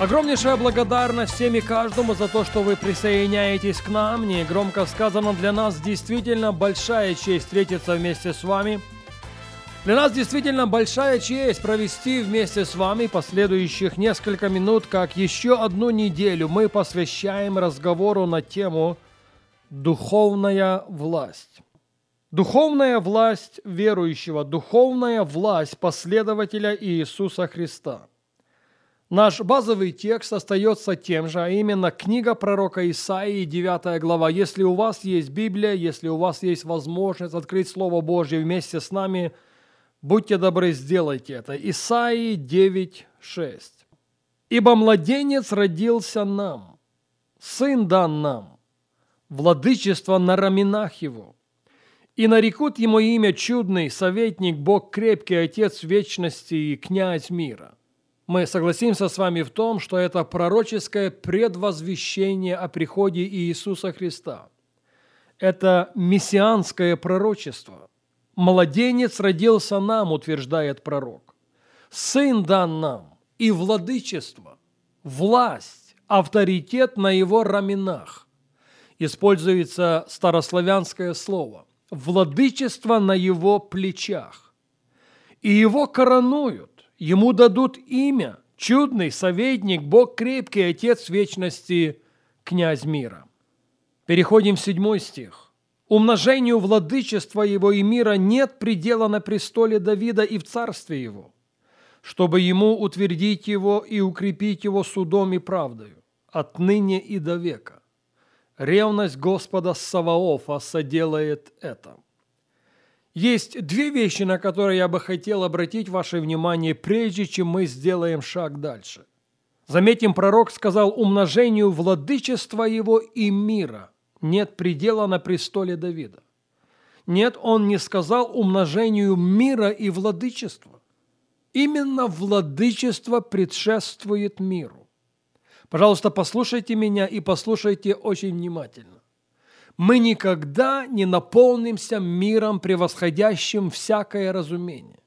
Огромнейшая благодарность всем и каждому за то, что вы присоединяетесь к нам. Не громко сказано, для нас действительно большая честь встретиться вместе с вами. Для нас действительно большая честь провести вместе с вами последующих несколько минут, как еще одну неделю мы посвящаем разговору на тему «Духовная власть». Духовная власть верующего, духовная власть последователя Иисуса Христа. Наш базовый текст остается тем же, а именно книга пророка Исаии, 9 глава. Если у вас есть Библия, если у вас есть возможность открыть Слово Божье вместе с нами, будьте добры, сделайте это. Исаии 9, 6. «Ибо младенец родился нам, сын дан нам, владычество на раменах его» И нарекут ему имя чудный, советник, Бог крепкий, Отец вечности и князь мира. Мы согласимся с вами в том, что это пророческое предвозвещение о приходе Иисуса Христа. Это мессианское пророчество. Младенец родился нам, утверждает пророк. Сын дан нам и владычество, власть, авторитет на его раменах. Используется старославянское слово – владычество на его плечах. И его коронуют, ему дадут имя, чудный советник, Бог крепкий, Отец вечности, князь мира. Переходим в седьмой стих. Умножению владычества его и мира нет предела на престоле Давида и в царстве его, чтобы ему утвердить его и укрепить его судом и правдою, отныне и до века ревность Господа Саваофа соделает это. Есть две вещи, на которые я бы хотел обратить ваше внимание, прежде чем мы сделаем шаг дальше. Заметим, пророк сказал умножению владычества его и мира. Нет предела на престоле Давида. Нет, он не сказал умножению мира и владычества. Именно владычество предшествует миру. Пожалуйста, послушайте меня и послушайте очень внимательно. Мы никогда не наполнимся миром, превосходящим всякое разумение.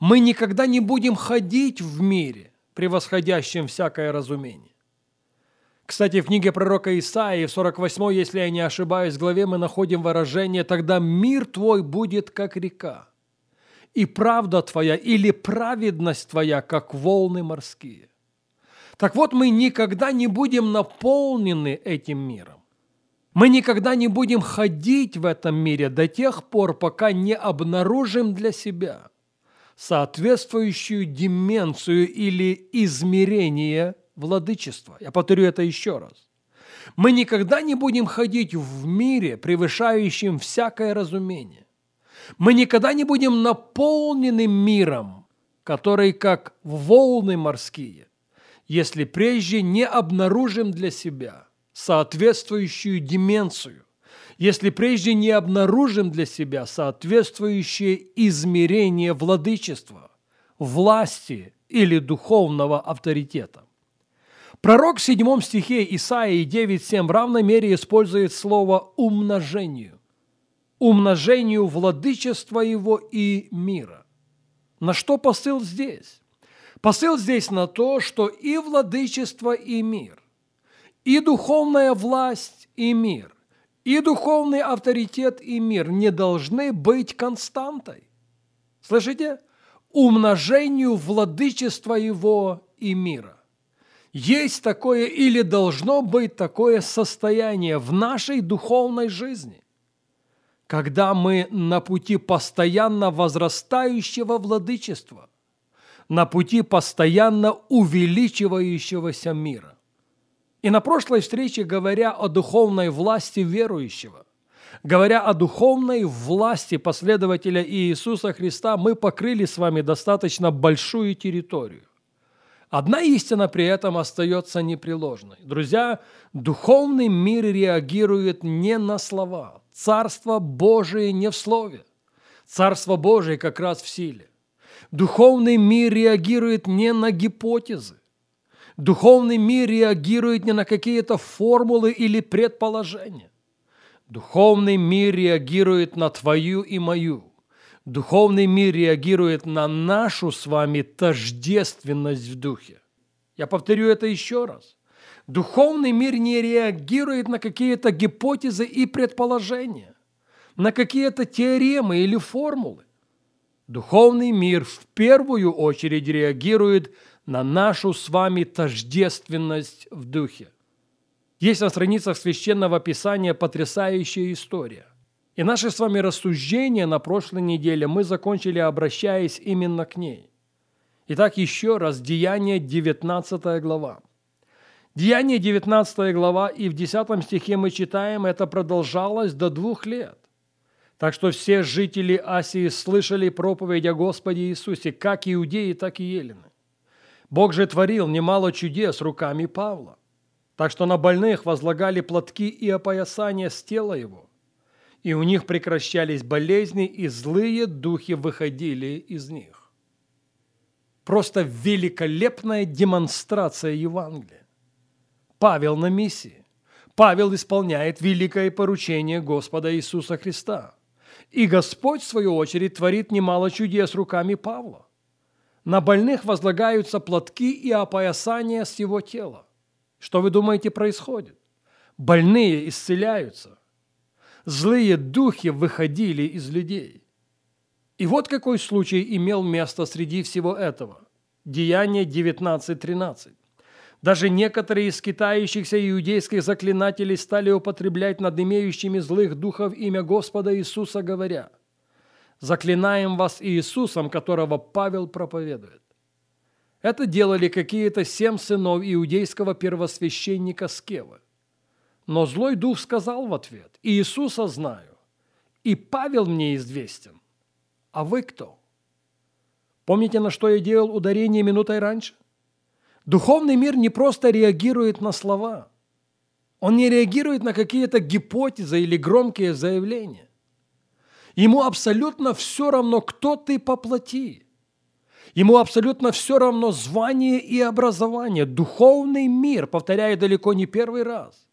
Мы никогда не будем ходить в мире, превосходящем всякое разумение. Кстати, в книге пророка Исаии, в 48, если я не ошибаюсь, главе мы находим выражение «Тогда мир твой будет, как река, и правда твоя или праведность твоя, как волны морские». Так вот, мы никогда не будем наполнены этим миром. Мы никогда не будем ходить в этом мире до тех пор, пока не обнаружим для себя соответствующую деменцию или измерение владычества. Я повторю это еще раз. Мы никогда не будем ходить в мире, превышающем всякое разумение. Мы никогда не будем наполнены миром, который как волны морские если прежде не обнаружим для себя соответствующую деменцию, если прежде не обнаружим для себя соответствующее измерение владычества, власти или духовного авторитета. Пророк в 7 стихе Исаии 9.7 в равной мере использует слово «умножению», умножению владычества его и мира. На что посыл здесь? Посыл здесь на то, что и владычество, и мир, и духовная власть, и мир, и духовный авторитет, и мир не должны быть константой. Слышите? Умножению владычества его и мира. Есть такое или должно быть такое состояние в нашей духовной жизни, когда мы на пути постоянно возрастающего владычества – на пути постоянно увеличивающегося мира. И на прошлой встрече, говоря о духовной власти верующего, говоря о духовной власти последователя Иисуса Христа, мы покрыли с вами достаточно большую территорию. Одна истина при этом остается непреложной. Друзья, духовный мир реагирует не на слова. Царство Божие не в слове. Царство Божие как раз в силе. Духовный мир реагирует не на гипотезы. Духовный мир реагирует не на какие-то формулы или предположения. Духовный мир реагирует на твою и мою Духовный мир реагирует на нашу с вами тождественность в духе. Я повторю это еще раз. Духовный мир не реагирует на какие-то гипотезы и предположения, на какие-то теоремы или формулы. Духовный мир в первую очередь реагирует на нашу с вами тождественность в духе. Есть на страницах Священного Писания потрясающая история. И наши с вами рассуждения на прошлой неделе мы закончили, обращаясь именно к ней. Итак, еще раз, Деяние 19 глава. Деяние 19 глава, и в 10 стихе мы читаем, это продолжалось до двух лет. Так что все жители Асии слышали проповедь о Господе Иисусе, как иудеи, так и елены. Бог же творил немало чудес руками Павла. Так что на больных возлагали платки и опоясания с тела его и у них прекращались болезни, и злые духи выходили из них. Просто великолепная демонстрация Евангелия. Павел на миссии. Павел исполняет великое поручение Господа Иисуса Христа. И Господь, в свою очередь, творит немало чудес руками Павла. На больных возлагаются платки и опоясания с его тела. Что вы думаете происходит? Больные исцеляются злые духи выходили из людей. И вот какой случай имел место среди всего этого. Деяние 19.13. Даже некоторые из китающихся иудейских заклинателей стали употреблять над имеющими злых духов имя Господа Иисуса, говоря, «Заклинаем вас Иисусом, которого Павел проповедует». Это делали какие-то семь сынов иудейского первосвященника Скева – но злой дух сказал в ответ, «Иисуса знаю, и Павел мне известен. А вы кто?» Помните, на что я делал ударение минутой раньше? Духовный мир не просто реагирует на слова. Он не реагирует на какие-то гипотезы или громкие заявления. Ему абсолютно все равно, кто ты по плоти. Ему абсолютно все равно звание и образование. Духовный мир, повторяю далеко не первый раз –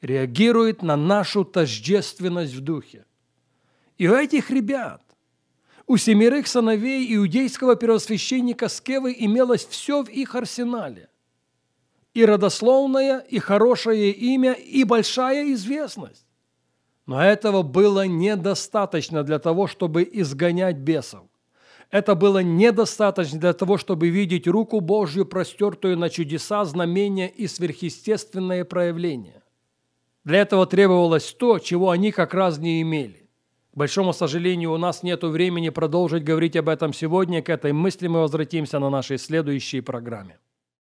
реагирует на нашу тождественность в духе. И у этих ребят, у семерых сыновей иудейского первосвященника Скевы имелось все в их арсенале. И родословное, и хорошее имя, и большая известность. Но этого было недостаточно для того, чтобы изгонять бесов. Это было недостаточно для того, чтобы видеть руку Божью, простертую на чудеса, знамения и сверхъестественные проявления. Для этого требовалось то, чего они как раз не имели. К большому сожалению, у нас нет времени продолжить говорить об этом сегодня. К этой мысли мы возвратимся на нашей следующей программе.